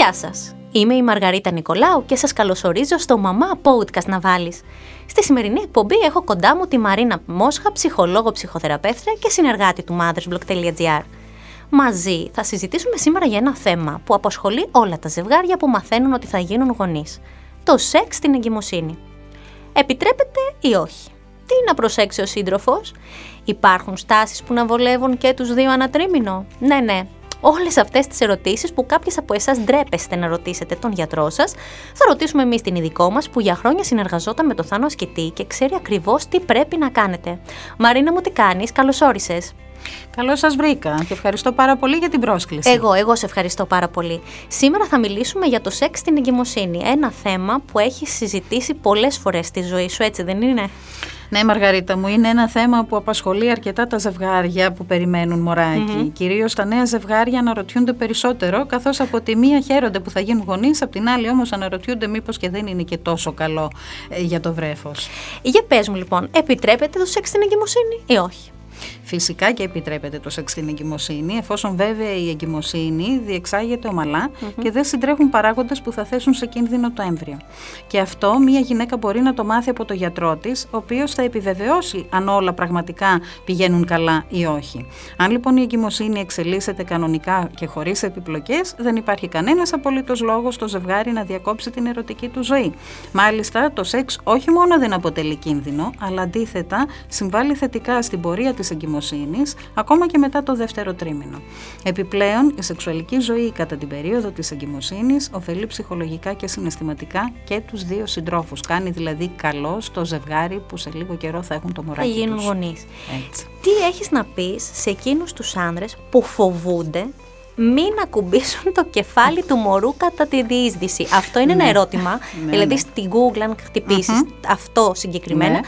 Γεια σας! Είμαι η Μαργαρίτα Νικολάου και σας καλωσορίζω στο Μαμά Podcast να βάλεις. Στη σημερινή εκπομπή έχω κοντά μου τη Μαρίνα Μόσχα, ψυχολόγο ψυχοθεραπεύτρια και συνεργάτη του mothersblog.gr. Μαζί θα συζητήσουμε σήμερα για ένα θέμα που απασχολεί όλα τα ζευγάρια που μαθαίνουν ότι θα γίνουν γονείς. Το σεξ στην εγκυμοσύνη. Επιτρέπεται ή όχι; Τι να προσέξει ο σύντροφος, Υπάρχουν στάσεις που να βολεύουν και τους δύο ανατρίμηνο; Ναι, ναι, Όλες αυτές τις ερωτήσεις που κάποιες από εσάς ντρέπεστε να ρωτήσετε τον γιατρό σας, θα ρωτήσουμε εμείς την ειδικό μας που για χρόνια συνεργαζόταν με το Θάνο Ασκητή και ξέρει ακριβώς τι πρέπει να κάνετε. Μαρίνα μου, τι κάνεις, καλώς όρισες. Καλώς σας βρήκα και ευχαριστώ πάρα πολύ για την πρόσκληση. Εγώ, εγώ σε ευχαριστώ πάρα πολύ. Σήμερα θα μιλήσουμε για το σεξ στην εγκυμοσύνη. Ένα θέμα που έχει συζητήσει πολλές φορές στη ζωή σου, έτσι δεν είναι; Ναι, Μαργαρίτα μου, είναι ένα θέμα που απασχολεί αρκετά τα ζευγάρια που περιμένουν μωράκι. Mm-hmm. Κυρίως τα νέα ζευγάρια αναρωτιούνται περισσότερο, καθώς από τη μία χαίρονται που θα γίνουν γονείς, από την άλλη όμως αναρωτιούνται μήπως και δεν είναι και τόσο καλό ε, για το βρέφος. Για πες μου λοιπόν, επιτρέπεται το σεξ στην εγκυμοσύνη ή όχι; Φυσικά και επιτρέπεται το σεξ στην εγκυμοσύνη, εφόσον βέβαια η εγκυμοσύνη διεξάγεται και δεν συντρέχουν παράγοντες που θα θέσουν σε κίνδυνο το έμβριο. Και αυτό μία γυναίκα μπορεί να το μάθει από το γιατρό της, ο οποίος θα επιβεβαιώσει αν όλα πραγματικά πηγαίνουν καλά ή όχι. Αν λοιπόν η εγκυμοσύνη εξελίσσεται κανονικά και χωρίς επιπλοκές, δεν υπάρχει κανένας απολύτως λόγος στο ζευγάρι να διακόψει την ερωτική του ζωή. Μάλιστα, το σεξ όχι μόνο δεν αποτελεί κίνδυνο, αλλά αντίθετα συμβάλλει θετικά στην πορεία της εγκυμοσύνης, ακόμα και μετά το δεύτερο τρίμηνο. Επιπλέον, η σεξουαλική ζωή κατά την περίοδο της εγκυμοσύνης ωφελεί ψυχολογικά και συναισθηματικά και τους δύο συντρόφους. Κάνει δηλαδή καλό στο ζευγάρι που σε λίγο καιρό θα έχουν το μωράκι Θα γίνουν γονείς. Τι έχεις να πεις σε εκείνους τους άνδρες που φοβούνται μην ακουμπήσουν το κεφάλι του μωρού κατά τη διείσδυση; Αυτό είναι ένα ναι. ερώτημα. Ναι, δηλαδή ναι. στην Google αν χτυπησεις αυτό συγκεκριμένα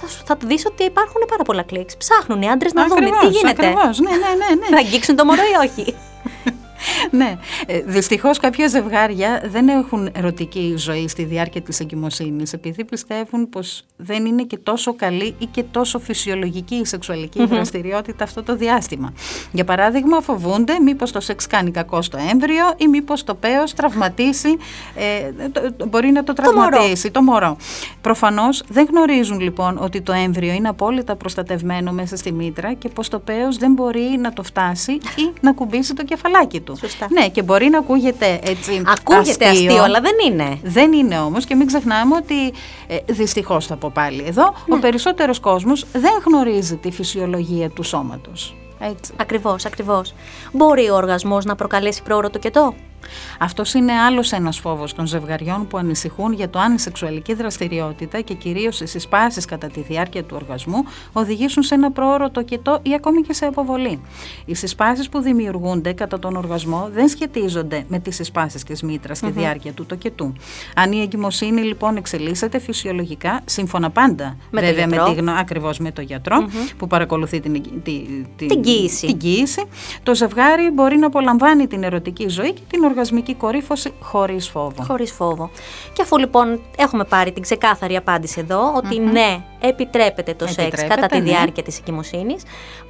θα, θα δεις ότι υπάρχουν πάρα πολλά κλικ. Ψάχνουν οι άντρες να δουν τι γίνεται; Ακριβώς, ναι, ναι, ναι, ναι. Θα αγγίξουν το μωρό ή όχι; Ναι. Ε, Δυστυχώς κάποια ζευγάρια δεν έχουν ερωτική ζωή στη διάρκεια της εγκυμοσύνης, επειδή πιστεύουν πως δεν είναι και τόσο καλή ή και τόσο φυσιολογική η σεξουαλική δραστηριότητα αυτό το διάστημα. Για παράδειγμα, φοβούνται μήπως το σεξ κάνει κακό στο έμβριο ή μήπως το παίο τραυματίσει, ε, μπορεί να το τραυματίσει το μωρό. Το Προφανώς δεν γνωρίζουν λοιπόν ότι το έμβριο είναι απόλυτα προστατευμένο μέσα στη μήτρα και πως το παίο δεν μπορεί να το φτάσει ή να κουμπίσει το κεφαλάκι του. Σωστά. Ναι, και μπορεί να ακούγεται έτσι. Ακούγεται αστείο, αστείο αλλά δεν είναι. Δεν είναι όμως και μην ξεχνάμε ότι ε, δυστυχώς θα πω πάλι εδώ, ο ναι. περισσότερος κόσμος δεν γνωρίζει τη φυσιολογία του σώματος. Έτσι. Ακριβώς, ακριβώς. Μπορεί ο οργασμός να προκαλέσει πρόωρο το κετό; Αυτός είναι άλλος ένας φόβος των ζευγαριών που ανησυχούν για το αν η σεξουαλική δραστηριότητα και κυρίως οι συσπάσεις κατά τη διάρκεια του οργασμού οδηγήσουν σε ένα πρόωρο τοκετό ή ακόμη και σε αποβολή. Οι συσπάσεις που δημιουργούνται κατά τον οργασμό δεν σχετίζονται με τις συσπάσεις της μήτρας στη διάρκεια του τοκετού. Αν η εγκυμοσύνη λοιπόν εξελίσσεται φυσιολογικά, σύμφωνα πάντα με βέβαια το με τη, ακριβώς με το γιατρο που παρακολουθεί την, την, την, την, κοίηση. την κοίηση, το ζευγάρι μπορεί να απολαμβάνει την ερωτική ζωή και την οργασμική κορύφωση χωρίς φόβο. Χωρίς φόβο. Και αφού λοιπόν έχουμε πάρει την ξεκάθαρη απάντηση εδώ, ότι ναι, επιτρέπεται το σεξ κατά τη ναι. διάρκεια της εγκυμοσύνη,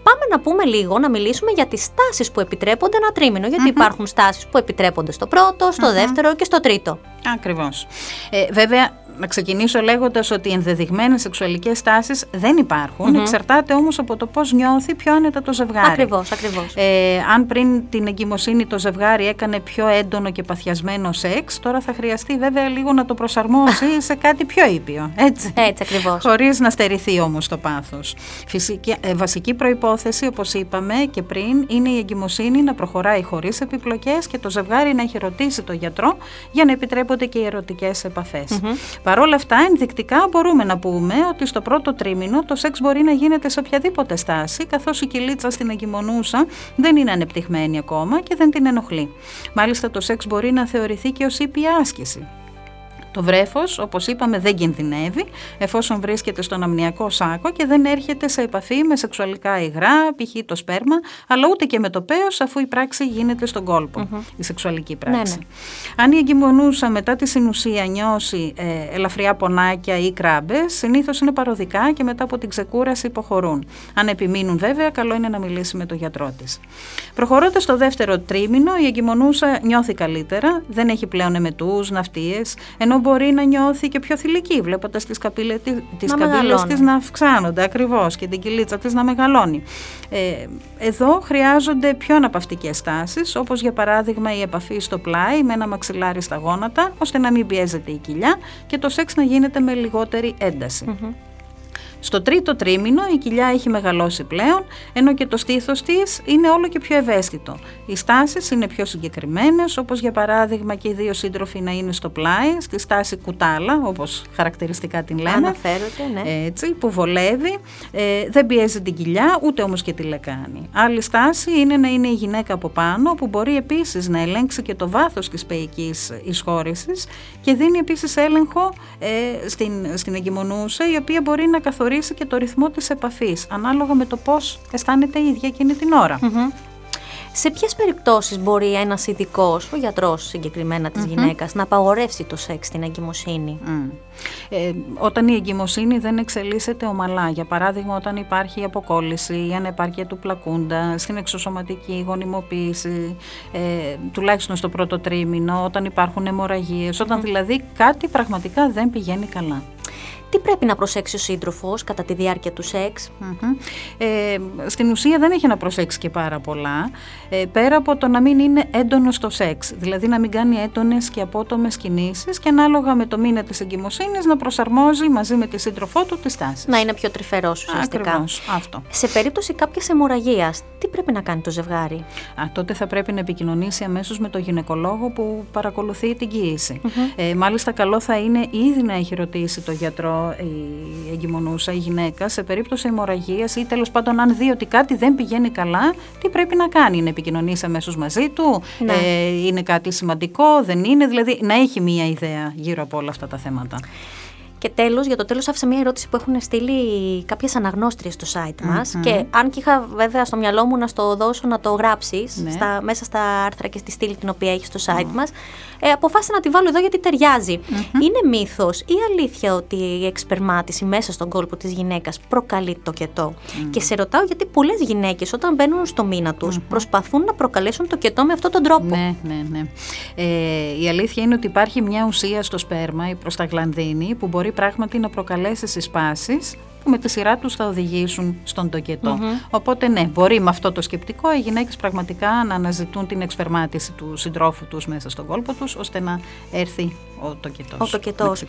πάμε να πούμε λίγο, να μιλήσουμε για τις στάσεις που επιτρέπονται ένα τρίμηνο. υπάρχουν στάσεις που επιτρέπονται στο πρώτο, στο δεύτερο και στο τρίτο. Ακριβώς. Ε, βέβαια, να ξεκινήσω λέγοντας ότι οι ενδεδειγμένες σεξουαλικές τάσει δεν υπάρχουν. Εξαρτάται όμως από το πώς νιώθει πιο άνετα το ζευγάρι. Ακριβώς, ακριβώς. Ε, αν πριν την εγκυμοσύνη το ζευγάρι έκανε πιο έντονο και παθιασμένο σεξ, τώρα θα χρειαστεί βέβαια λίγο να το προσαρμόσει σε κάτι πιο ήπιο. Έτσι, έτσι ακριβώς. Χωρίς να στερηθεί όμως το πάθος. Ε, βασική προπόθεση, όπως είπαμε και πριν, είναι η εγκυμοσύνη να προχωράει χωρίς επιπλοκές και το ζευγάρι να έχει ρωτήσει το γιατρό για να επιτρέπονται και οι ερωτικές επαφές. Παρ' όλα αυτά, ενδεικτικά μπορούμε να πούμε ότι στο πρώτο τρίμηνο το σεξ μπορεί να γίνεται σε οποιαδήποτε στάση, καθώς η κυλίτσα στην εγκυμονούσα δεν είναι ανεπτυγμένη ακόμα και δεν την ενοχλεί. Μάλιστα, το σεξ μπορεί να θεωρηθεί και ως ήπια άσκηση. Το βρέφος, όπως είπαμε, δεν κινδυνεύει εφόσον βρίσκεται στον αμνιακό σάκο και δεν έρχεται σε επαφή με σεξουαλικά υγρά, π.χ. το σπέρμα, αλλά ούτε και με το πέος αφού η πράξη γίνεται στον κολπο η σεξουαλική πράξη. Ναι, ναι. Αν η εγκυμονούσα μετά τη συνουσία νιώσει ε, ελαφριά πονάκια ή κράμπες, συνήθως είναι παροδικά και μετά από την ξεκούραση υποχωρούν. Αν επιμείνουν βέβαια, καλό είναι να μιλήσει με τον γιατρό της. Προχωρώντας στο δεύτερο τρίμηνο, η εγκυμονούσα νιώθει καλύτερα, δεν έχει πλέον εμετούς, ναυτίες, ενώ μπορεί να νιώθει και πιο θηλυκή, βλέποντας τις, καπίλε, τις καμπύλες της να αυξάνονται ακριβώς και την κυλίτσα της να μεγαλώνει. Ε, εδώ χρειάζονται πιο αναπαυτικές τάσεις, όπως για παράδειγμα η επαφή στο πλάι με ένα μαξιλάρι στα γόνατα, ώστε να μην πιέζεται η κοιλιά και το σεξ να γίνεται με λιγότερη στο τρίτο τρίμηνο η κοιλιά έχει μεγαλώσει πλέον, ενώ και το στήθος της είναι όλο και πιο ευαίσθητο. Οι στάσεις είναι πιο συγκεκριμένες, όπως για παράδειγμα και οι δύο σύντροφοι να είναι στο πλάι, στη στάση κουτάλα, όπως χαρακτηριστικά την λέμε. Αναφέρεται, ναι. Έτσι, που βολεύει, ε, δεν πιέζει την κοιλιά, ούτε όμως και τη λεκάνη. Άλλη στάση είναι να είναι η γυναίκα από πάνω, που μπορεί επίσης να ελέγξει και το βάθος της παιικής εισχώρησης και δίνει επίσης έλεγχο ε, στην, στην εγκυμονούσα, η οποία μπορεί να καθορίσει και το ρυθμό της επαφής, ανάλογα με το πώς αισθάνεται η ίδια εκείνη την ωρα Σε ποιες περιπτώσεις μπορεί ένας ειδικός, ο γιατρός συγκεκριμένα της mm γυναίκας, να απαγορεύσει το σεξ στην εγκυμοσύνη; Ε, όταν η εγκυμοσύνη δεν εξελίσσεται ομαλά, για παράδειγμα όταν υπάρχει η αποκόλληση, η ανεπάρκεια του πλακούντα, στην εξωσωματική γονιμοποίηση, ε, τουλάχιστον στο πρώτο τρίμηνο, όταν υπάρχουν αιμορραγίες, όταν δηλαδή κάτι πραγματικά δεν πηγαίνει καλά τι πρέπει να προσέξει ο σύντροφος κατά τη διάρκεια του σεξ; Ε, στην ουσία δεν έχει να προσέξει και πάρα πολλά. Ε, πέρα από το να μην είναι έντονος στο σεξ. Δηλαδή να μην κάνει έντονες και απότομες κινήσεις και ανάλογα με το μήνα της εγκυμοσύνης να προσαρμόζει μαζί με τη σύντροφό του τη τάση. Να είναι πιο τρυφερός ουσιαστικά. Ακριβώς, αυτό. Σε περίπτωση κάποιας αιμορραγίας, τι πρέπει να κάνει το ζευγάρι; Α, τότε θα πρέπει να επικοινωνήσει αμέσως με τον γυναικολόγο που παρακολουθεί την κοίηση. Ε, μάλιστα, καλό θα είναι ήδη να έχει ρωτήσει το γιατρό η εγκυμονούσα, η γυναίκα, σε περίπτωση αιμορραγίας ή τέλος πάντων αν δει ότι κάτι δεν πηγαίνει καλά, τι πρέπει να κάνει, να επικοινωνήσει αμέσως μαζί του, ναι. ε, είναι κάτι σημαντικό, δεν είναι, δηλαδή να έχει μία ιδέα γύρω από όλα αυτά τα θέματα. Και τέλος, για το τέλος άφησα μια ερώτηση που έχουν στείλει κάποιες αναγνώστριες στο site μας και αν και είχα βέβαια στο μυαλό μου να στο δώσω να το γράψεις ναι. στα, μέσα στα άρθρα και στη στήλη την οποία έχει στο site μας, ε, αποφάσισα να τη βάλω εδώ γιατί Είναι μύθος ή αλήθεια ότι η εξπερμάτιση μέσα στον κόλπο της γυναίκας προκαλεί το κετό; Και σε ρωτάω γιατί πολλές γυναίκες όταν μπαίνουν στο μήνα τους προσπαθούν να προκαλέσουν το κετό με αυτόν τον τρόπο; Ναι, ναι, ναι. Ε, η αλήθεια είναι ότι υπάρχει μια ουσία στο σπέρμα, η προσταγλανδίνη, που μπορεί πράγματι να προκαλέσει συσπάσεις που με τη σειρά τους θα οδηγήσουν στον τοκετό. Οπότε ναι, μπορεί με αυτό το σκεπτικό οι γυναίκες πραγματικά να αναζητούν την εξπερμάτιση του συντρόφου τους μέσα στον κόλπο τους, ώστε να έρθει ο τοκετός. Ο τοκετός.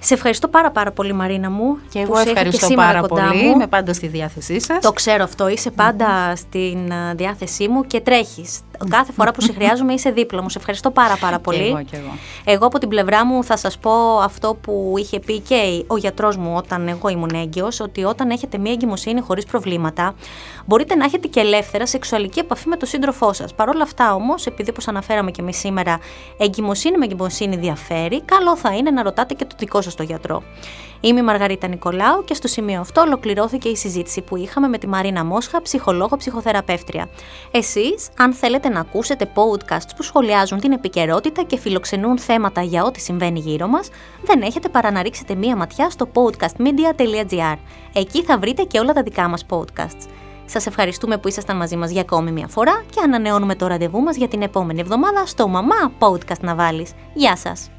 Σε ευχαριστώ πάρα πάρα πολύ Μαρίνα μου. Και εγώ ευχαριστώ πάρα πολύ. Είμαι πάντα στη διάθεσή σας. Το ξέρω αυτό. Είσαι πάντα στην ε, διάθεσή μου και τρέχεις. Κάθε φορά που σε χρειάζομαι είσαι δίπλα μου. Σε ευχαριστώ πάρα πάρα πολύ. Και εγώ, και εγώ. εγώ από την πλευρά μου θα σας πω αυτό που είχε πει και ο γιατρός μου όταν εγώ ήμουν έγκυος, ότι όταν έχετε μία εγκυμοσύνη χωρίς προβλήματα, μπορείτε να έχετε και ελεύθερα σεξουαλική επαφή με τον σύντροφό σας. Παρ' όλα αυτά όμως, επειδή όπως αναφέραμε και εμείς σήμερα, εγκυμοσύνη με εγκυμοσύνη διαφέρει, καλό θα είναι να ρωτάτε και το δικό σας το γιατρό. Είμαι η Μαργαρίτα Νικολάου και στο σημείο αυτό ολοκληρώθηκε η συζήτηση που είχαμε με τη Μαρίνα Μόσχα, ψυχολόγο ψυχοθεραπεύτρια. Εσείς, αν θέλετε να ακούσετε podcasts που σχολιάζουν την επικαιρότητα και φιλοξενούν θέματα για ό,τι συμβαίνει γύρω μας, δεν έχετε παρά να ρίξετε μία ματιά στο podcastmedia.gr. Εκεί θα βρείτε και όλα τα δικά μας podcasts. Σας ευχαριστούμε που ήσασταν μαζί μας για ακόμη μια φορά και ανανεώνουμε το ραντεβού μας για την επόμενη εβδομάδα στο Μαμά Podcast να βάλεις. Γεια σας!